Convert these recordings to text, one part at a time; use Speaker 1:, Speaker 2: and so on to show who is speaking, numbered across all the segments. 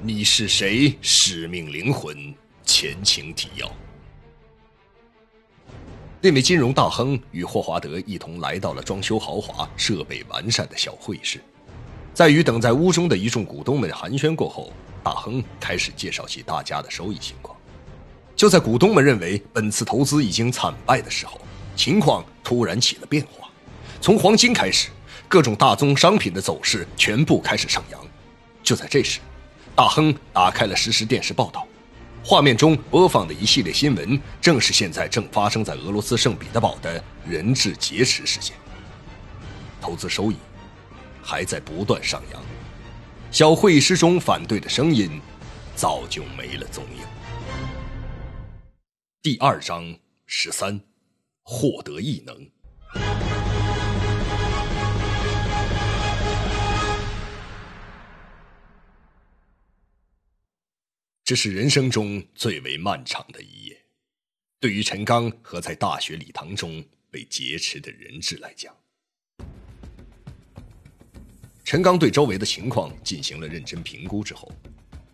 Speaker 1: 你是谁？使命灵魂，前情提要。那位金融大亨与霍华德一同来到了装修豪华、设备完善的小会议室，在与等在屋中的一众股东们寒暄过后，大亨开始介绍起大家的收益情况。就在股东们认为本次投资已经惨败的时候，情况突然起了变化。从黄金开始，各种大宗商品的走势全部开始上扬。就在这时，大亨打开了实时电视报道，画面中播放的一系列新闻，正是现在正发生在俄罗斯圣彼得堡的人质劫持事件。投资收益还在不断上扬，小会议室中反对的声音早就没了踪影。第二章十三，获得异能。这是人生中最为漫长的一夜，对于陈刚和在大学礼堂中被劫持的人质来讲。陈刚对周围的情况进行了认真评估之后，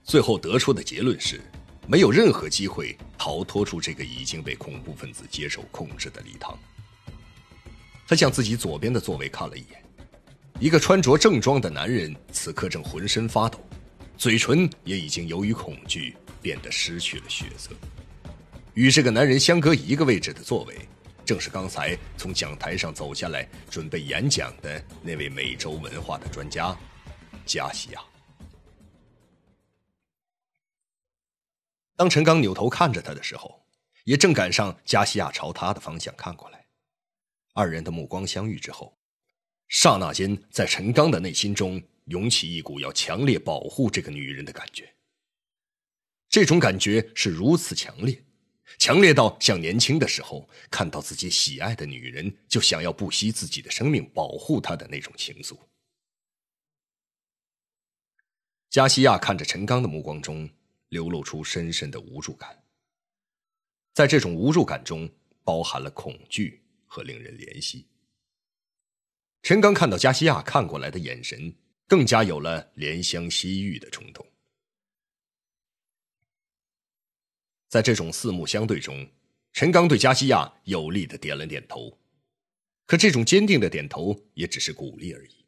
Speaker 1: 最后得出的结论是，没有任何机会逃脱出这个已经被恐怖分子接手控制的礼堂。他向自己左边的座位看了一眼，一个穿着正装的男人此刻正浑身发抖。嘴唇也已经由于恐惧变得失去了血色。与这个男人相隔一个位置的座位，正是刚才从讲台上走下来准备演讲的那位美洲文化的专家加西亚。当陈刚扭头看着他的时候，也正赶上加西亚朝他的方向看过来。二人的目光相遇之后，刹那间，在陈刚的内心中。涌起一股要强烈保护这个女人的感觉。这种感觉是如此强烈，强烈到像年轻的时候看到自己喜爱的女人就想要不惜自己的生命保护她的那种情愫。加西亚看着陈刚的目光中流露出深深的无助感，在这种无助感中包含了恐惧和令人怜惜。陈刚看到加西亚看过来的眼神。更加有了怜香惜玉的冲动。在这种四目相对中，陈刚对加西亚有力的点了点头，可这种坚定的点头也只是鼓励而已，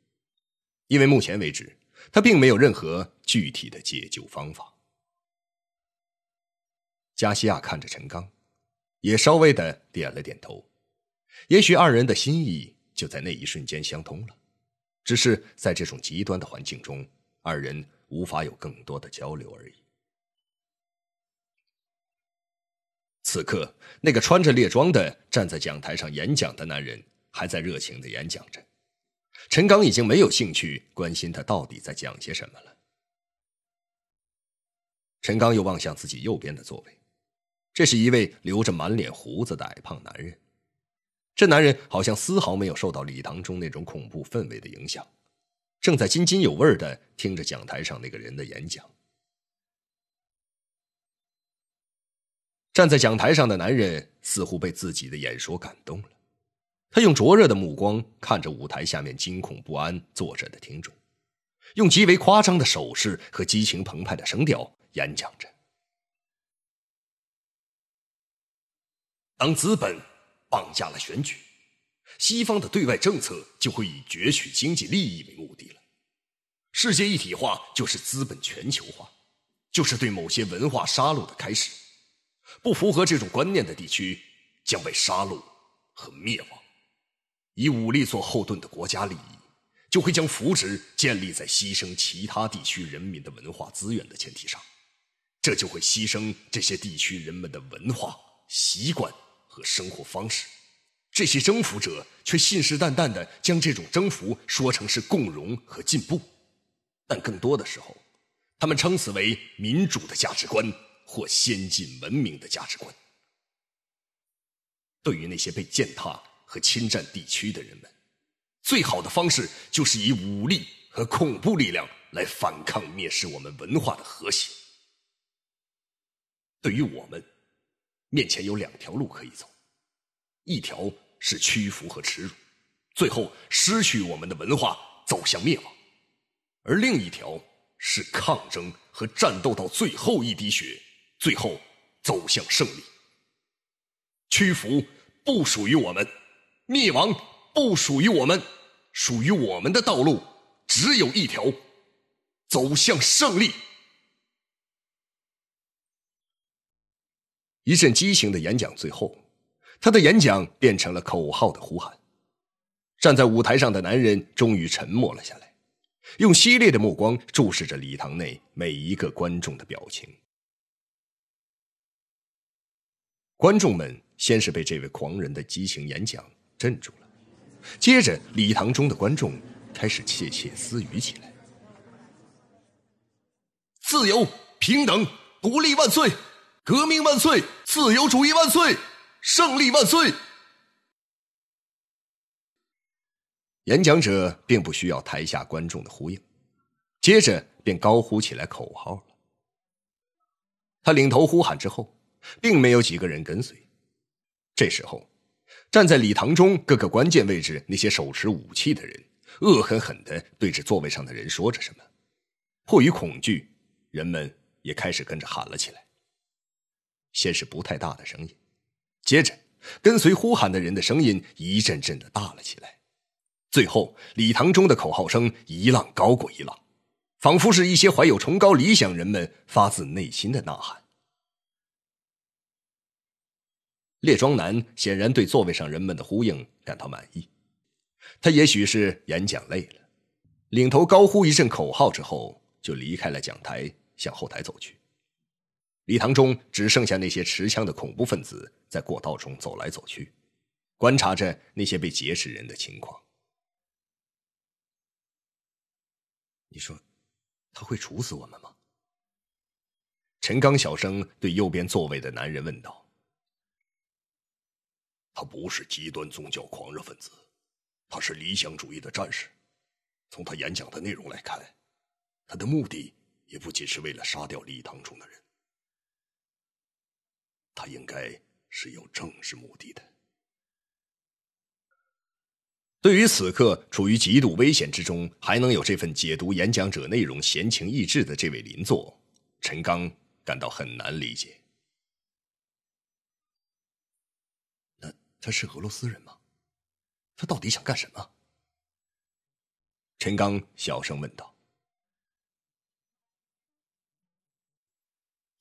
Speaker 1: 因为目前为止，他并没有任何具体的解救方法。加西亚看着陈刚，也稍微的点了点头，也许二人的心意就在那一瞬间相通了。只是在这种极端的环境中，二人无法有更多的交流而已。此刻，那个穿着猎装的站在讲台上演讲的男人还在热情的演讲着，陈刚已经没有兴趣关心他到底在讲些什么了。陈刚又望向自己右边的座位，这是一位留着满脸胡子的矮胖男人。这男人好像丝毫没有受到礼堂中那种恐怖氛围的影响，正在津津有味的听着讲台上那个人的演讲。站在讲台上的男人似乎被自己的演说感动了，他用灼热的目光看着舞台下面惊恐不安坐着的听众，用极为夸张的手势和激情澎湃的声调演讲着：“当资本。”绑架了选举，西方的对外政策就会以攫取经济利益为目的了。世界一体化就是资本全球化，就是对某些文化杀戮的开始。不符合这种观念的地区将被杀戮和灭亡。以武力做后盾的国家利益，就会将福祉建立在牺牲其他地区人民的文化资源的前提上，这就会牺牲这些地区人们的文化习惯。和生活方式，这些征服者却信誓旦旦的将这种征服说成是共荣和进步，但更多的时候，他们称此为民主的价值观或先进文明的价值观。对于那些被践踏和侵占地区的人们，最好的方式就是以武力和恐怖力量来反抗蔑视我们文化的和谐。对于我们。面前有两条路可以走，一条是屈服和耻辱，最后失去我们的文化，走向灭亡；而另一条是抗争和战斗到最后一滴血，最后走向胜利。屈服不属于我们，灭亡不属于我们，属于我们的道路只有一条：走向胜利。一阵激情的演讲最后，他的演讲变成了口号的呼喊。站在舞台上的男人终于沉默了下来，用犀利的目光注视着礼堂内每一个观众的表情。观众们先是被这位狂人的激情演讲镇住了，接着礼堂中的观众开始窃窃私语起来：“自由、平等、独立万岁！革命万岁！自由主义万岁！胜利万岁！”演讲者并不需要台下观众的呼应，接着便高呼起来口号了。他领头呼喊之后，并没有几个人跟随。这时候，站在礼堂中各个关键位置那些手持武器的人，恶狠狠地对着座位上的人说着什么。迫于恐惧，人们也开始跟着喊了起来。先是不太大的声音，接着跟随呼喊的人的声音一阵阵的大了起来。最后，礼堂中的口号声一浪高过一浪，仿佛是一些怀有崇高理想人们发自内心的呐喊。列庄男显然对座位上人们的呼应感到满意，他也许是演讲累了，领头高呼一阵口号之后，就离开了讲台，向后台走去。礼堂中只剩下那些持枪的恐怖分子在过道中走来走去，观察着那些被劫持人的情况。你说，他会处死我们吗？陈刚小声对右边座位的男人问道。
Speaker 2: 他不是极端宗教狂热分子，他是理想主义的战士。从他演讲的内容来看，他的目的也不仅是为了杀掉礼堂中的人，他应该是有政治目的的。
Speaker 1: 对于此刻处于极度危险之中，还能有这份解读演讲者内容闲情逸致的这位邻座，陈刚感到很难理解。
Speaker 2: 那他是俄罗斯人吗？他到底想干什么？
Speaker 1: 陈刚小声问道。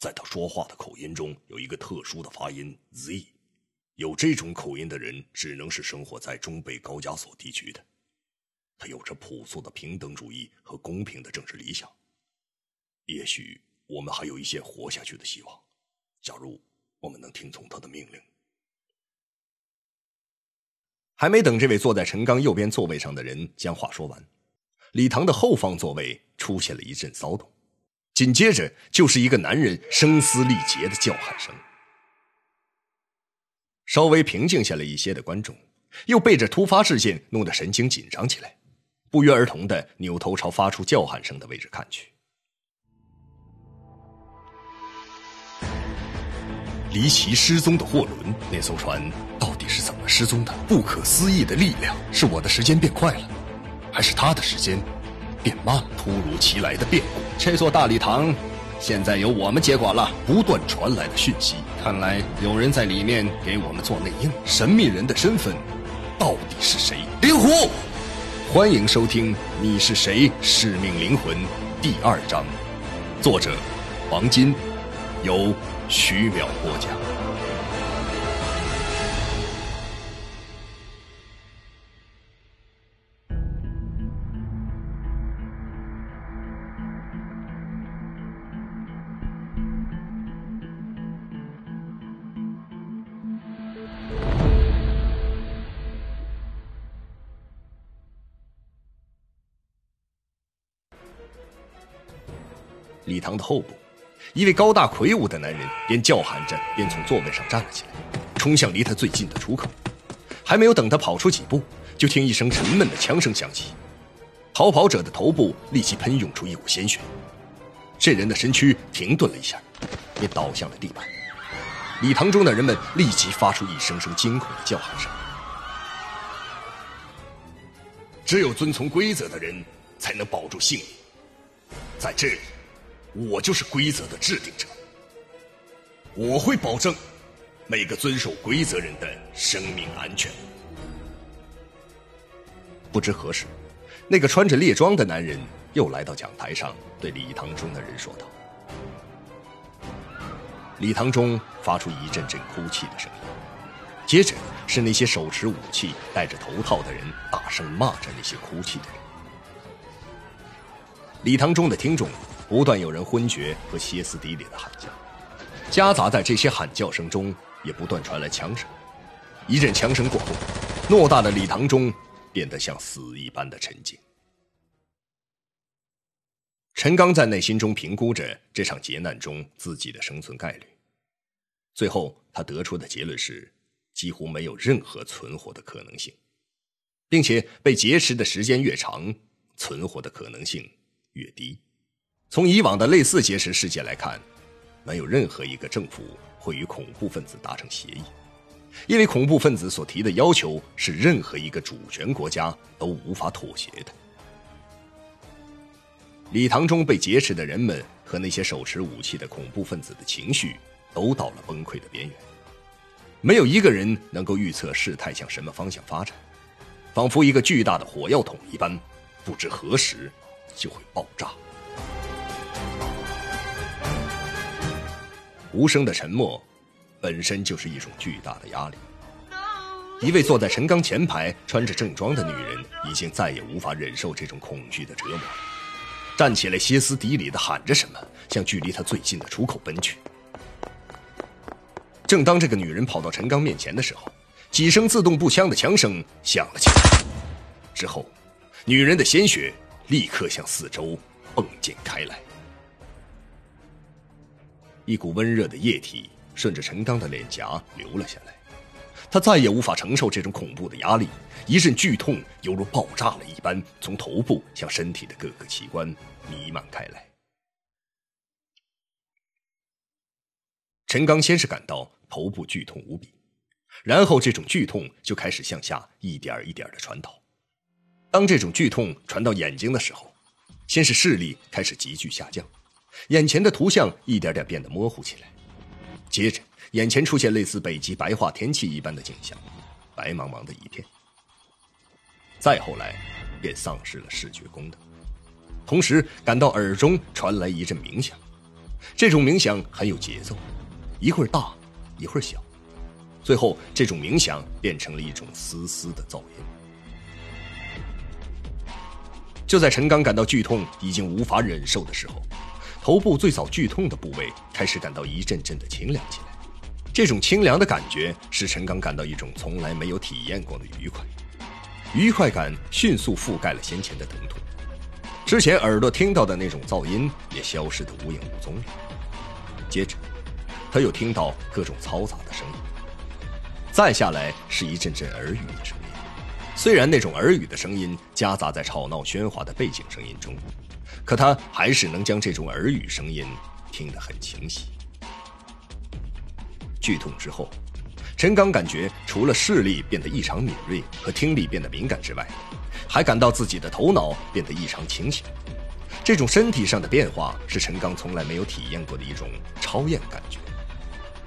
Speaker 2: 在他说话的口音中有一个特殊的发音 z。有这种口音的人，只能是生活在中北高加索地区的。他有着朴素的平等主义和公平的政治理想。也许我们还有一些活下去的希望，假如我们能听从他的命令。
Speaker 1: 还没等这位坐在陈刚右边座位上的人将话说完，礼堂的后方座位出现了一阵骚动，紧接着就是一个男人声嘶力竭的叫喊声。稍微平静下来一些的观众，又被这突发事件弄得神经紧张起来，不约而同的扭头朝发出叫喊声的位置看去。离奇失踪的货轮，那艘船到底是怎么失踪的？不可思议的力量，是我的时间变快了，还是他的时间变慢？突如其来的变故，这座大礼堂。现在由我们接管了。不断传来的讯息，看来有人在里面给我们做内应。神秘人的身份到底是谁？灵狐，欢迎收听《你是谁？使命灵魂》第二章，作者王金，由徐淼播讲。礼堂的后部，一位高大魁梧的男人边叫喊着边从座位上站了起来，冲向离他最近的出口。还没有等他跑出几步，就听一声沉闷的枪声响起，逃跑者的头部立即喷涌出一股鲜血，这人的身躯停顿了一下，便倒向了地板。礼堂中的人们立即发出一声声惊恐的叫喊声。只有遵从规则的人，才能保住性命。在这里，我就是规则的制定者。我会保证每个遵守规则人的生命安全。
Speaker 2: 不知何时，那个穿着猎装的男人又来到讲台上，对礼堂中的人说道。礼堂中发出一阵阵哭泣的声音，接着是那些手持武器、戴着头套的人大声骂着那些哭泣的人。礼堂中的听众不断有人昏厥和歇斯底里的喊叫，夹杂在这些喊叫声中，也不断传来枪声。一阵枪声过后，偌大的礼堂中变得像死一般的沉静。陈刚在内心中评估着这场劫难中自己的生存概率，最后他得出的结论是，几乎没有任何存活的可能性，并且被劫持的时间越长，存活的可能性越低。从以往的类似劫持事件来看，没有任何一个政府会与恐怖分子达成协议，因为恐怖分子所提的要求是任何一个主权国家都无法妥协的。礼堂中被劫持的人们和那些手持武器的恐怖分子的情绪都到了崩溃的边缘，没有一个人能够预测事态向什么方向发展，仿佛一个巨大的火药桶一般，不知何时就会爆炸。无声的沉默，本身就是一种巨大的压力。一位坐在陈刚前排、穿着正装的女人，已经再也无法忍受这种恐惧的折磨。站起来，歇斯底里的喊着什么，向距离他最近的出口奔去。正当这个女人跑到陈刚面前的时候，几声自动步枪的枪声响了起来。之后，女人的鲜血立刻向四周迸溅开来，一股温热的液体顺着陈刚的脸颊流了下来。他再也无法承受这种恐怖的压力，一阵剧痛犹如爆炸了一般，从头部向身体的各个器官弥漫开来。陈刚先是感到头部剧痛无比，然后这种剧痛就开始向下一点一点的传导。当这种剧痛传到眼睛的时候，先是视力开始急剧下降，眼前的图像一点点变得模糊起来，接着。眼前出现类似北极白化天气一般的景象，白茫茫的一片。再后来，便丧失了视觉功能，同时感到耳中传来一阵鸣响，这种鸣响很有节奏，一会儿大，一会儿小，最后这种鸣响变成了一种丝丝的噪音。就在陈刚感到剧痛已经无法忍受的时候，头部最早剧痛的部位开始感到一阵阵的清凉起来。这种清凉的感觉使陈刚感到一种从来没有体验过的愉快，愉快感迅速覆盖了先前的疼痛，之前耳朵听到的那种噪音也消失得无影无踪了。接着，他又听到各种嘈杂的声音，再下来是一阵阵耳语的声音。虽然那种耳语的声音夹杂在吵闹喧哗的背景声音中，可他还是能将这种耳语声音听得很清晰。剧痛之后，陈刚感觉除了视力变得异常敏锐和听力变得敏感之外，还感到自己的头脑变得异常清醒。这种身体上的变化是陈刚从来没有体验过的一种超验感觉，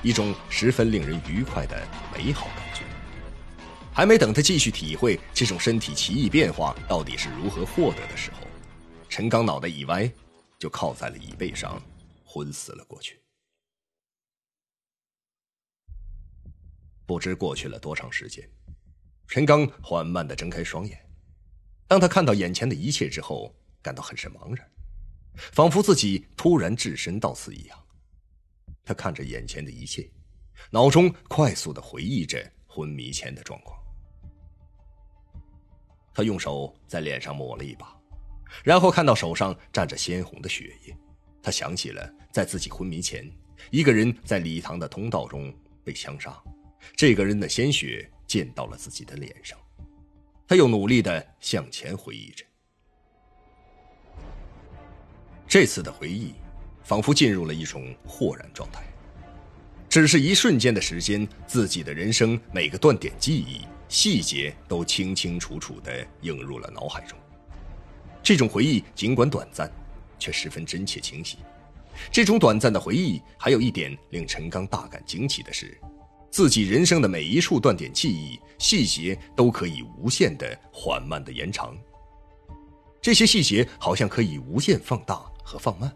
Speaker 2: 一种十分令人愉快的美好感觉。还没等他继续体会这种身体奇异变化到底是如何获得的时候，陈刚脑袋一歪，就靠在了椅背上，昏死了过去。不知过去了多长时间，陈刚缓慢的睁开双眼。当他看到眼前的一切之后，感到很是茫然，仿佛自己突然置身到此一样。他看着眼前的一切，脑中快速的回忆着昏迷前的状况。他用手在脸上抹了一把，然后看到手上沾着鲜红的血液，他想起了在自己昏迷前，一个人在礼堂的通道中被枪杀。这个人的鲜血溅到了自己的脸上，他又努力的向前回忆着。这次的回忆，仿佛进入了一种豁然状态。只是一瞬间的时间，自己的人生每个断点记忆细节都清清楚楚的映入了脑海中。这种回忆尽管短暂，
Speaker 1: 却十分真切清晰。这种短暂的回忆，还有一点令陈刚大感惊奇的是，自己人生的每一处断点记忆细节都可以无限的缓慢的延长。这些细节好像可以无限放大和放慢。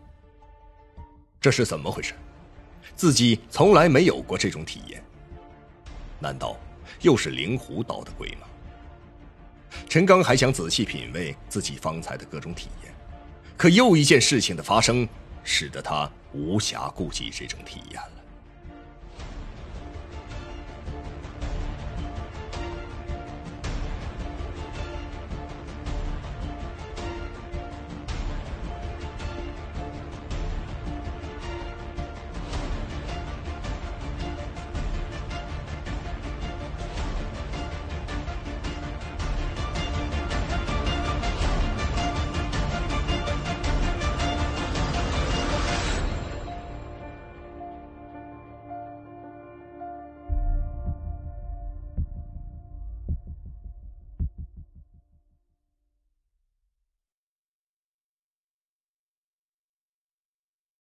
Speaker 1: 这是怎么回事？自己从来没有过这种体验。难道又是灵狐捣的鬼吗？陈刚还想仔细品味自己方才的各种体验，可又一件事情的发生，使得他无暇顾及这种体验了。